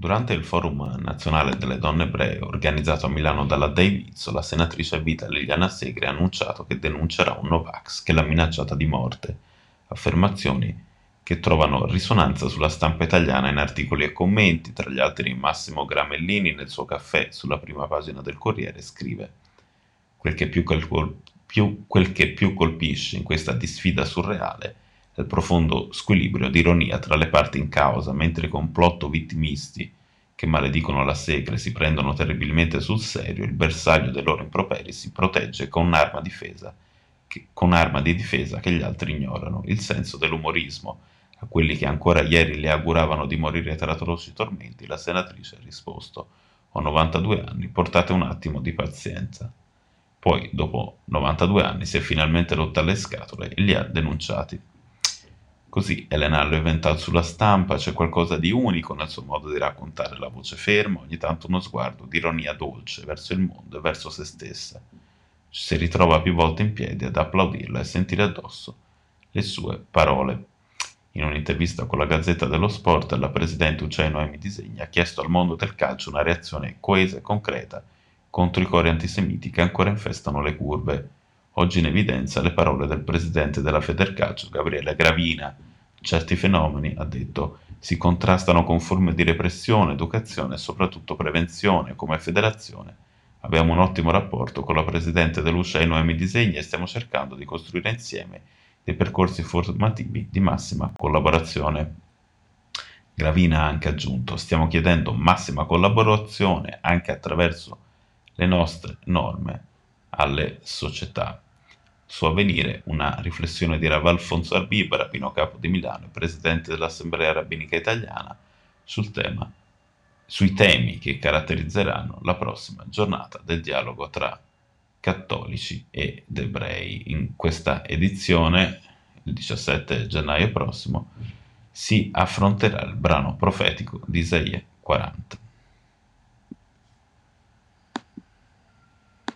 Durante il Forum nazionale delle donne ebree organizzato a Milano dalla Davidso, la senatrice a vita Liliana Segre ha annunciato che denuncerà un Novax che l'ha minacciata di morte, affermazioni che trovano risonanza sulla stampa italiana in articoli e commenti, tra gli altri Massimo Gramellini nel suo caffè sulla prima pagina del Corriere scrive quel che più, calcol- più, quel che più colpisce in questa disfida surreale il profondo squilibrio di ironia tra le parti in causa, mentre i complotto vittimisti che maledicono la Segre si prendono terribilmente sul serio, il bersaglio dei loro improperi si protegge con un'arma, difesa, che, con arma di difesa che gli altri ignorano, il senso dell'umorismo. A quelli che ancora ieri le auguravano di morire tra atroci tormenti, la senatrice ha risposto: Ho 92 anni, portate un attimo di pazienza. Poi, dopo 92 anni, si è finalmente rotta le scatole e li ha denunciati. Così Elena Leventhal sulla stampa c'è qualcosa di unico nel suo modo di raccontare la voce ferma, ogni tanto uno sguardo di ironia dolce verso il mondo e verso se stessa. Ci si ritrova più volte in piedi ad applaudirla e sentire addosso le sue parole. In un'intervista con la Gazzetta dello Sport, la presidente Uccelli Noemi Disegni ha chiesto al mondo del calcio una reazione coesa e concreta contro i cori antisemiti che ancora infestano le curve oggi in evidenza le parole del presidente della Federcalcio, Gabriele Gravina. Certi fenomeni, ha detto, si contrastano con forme di repressione, educazione e soprattutto prevenzione. Come federazione abbiamo un ottimo rapporto con la presidente dell'UCEI Noemi Disegni e stiamo cercando di costruire insieme dei percorsi formativi di massima collaborazione. Gravina ha anche aggiunto, stiamo chiedendo massima collaborazione anche attraverso le nostre norme alle società. Su avvenire una riflessione di Rav Alfonso Arbiba, rabbino capo di Milano e presidente dell'Assemblea rabbinica italiana, sul tema, sui temi che caratterizzeranno la prossima giornata del dialogo tra cattolici ed ebrei. In questa edizione, il 17 gennaio prossimo, si affronterà il brano profetico di Isaia 40.